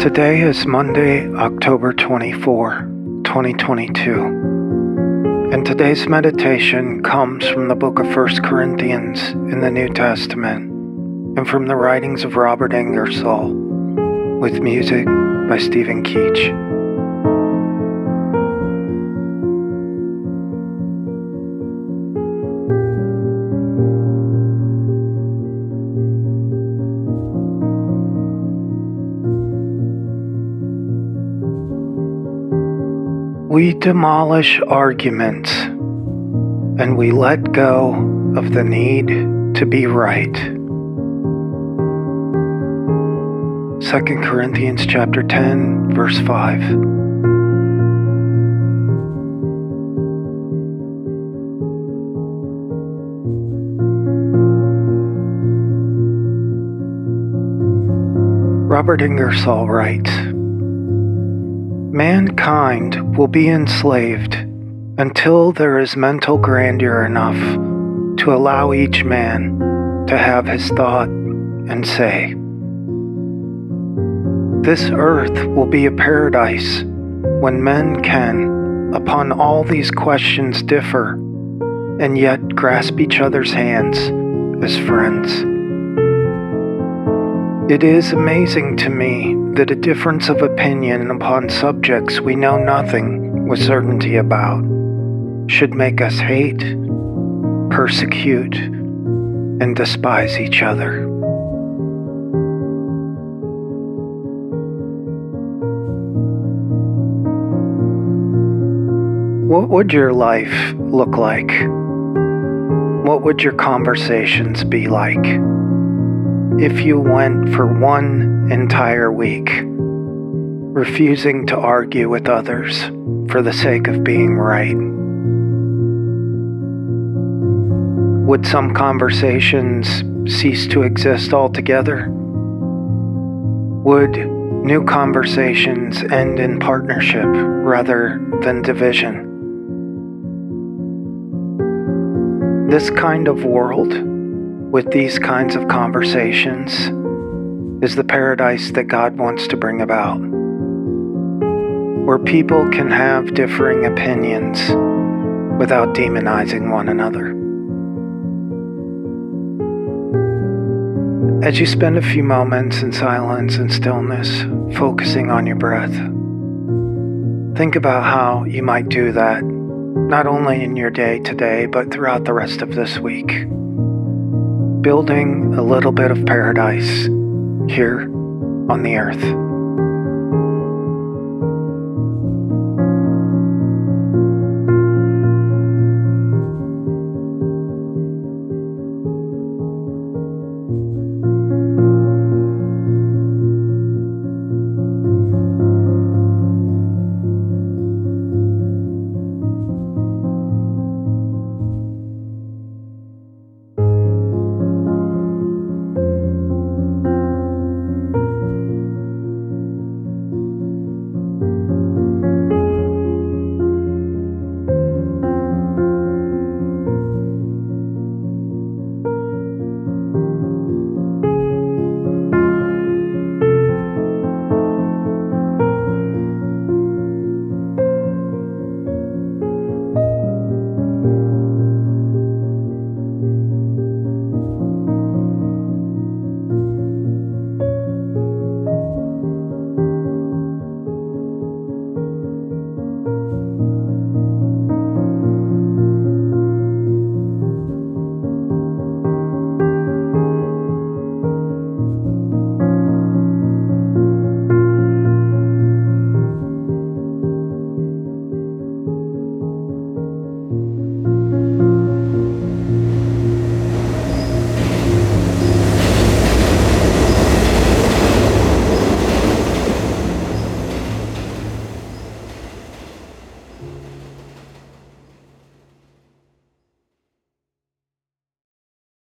Today is Monday, October 24, 2022. And today's meditation comes from the book of 1 Corinthians in the New Testament and from the writings of Robert Ingersoll with music by Stephen Keach. We demolish arguments and we let go of the need to be right. 2 Corinthians chapter 10 verse 5 Robert Ingersoll writes Mankind will be enslaved until there is mental grandeur enough to allow each man to have his thought and say. This earth will be a paradise when men can, upon all these questions, differ and yet grasp each other's hands as friends. It is amazing to me that a difference of opinion upon subjects we know nothing with certainty about should make us hate, persecute, and despise each other. What would your life look like? What would your conversations be like? If you went for one entire week, refusing to argue with others for the sake of being right? Would some conversations cease to exist altogether? Would new conversations end in partnership rather than division? This kind of world with these kinds of conversations is the paradise that God wants to bring about, where people can have differing opinions without demonizing one another. As you spend a few moments in silence and stillness, focusing on your breath, think about how you might do that, not only in your day today, but throughout the rest of this week building a little bit of paradise here on the earth.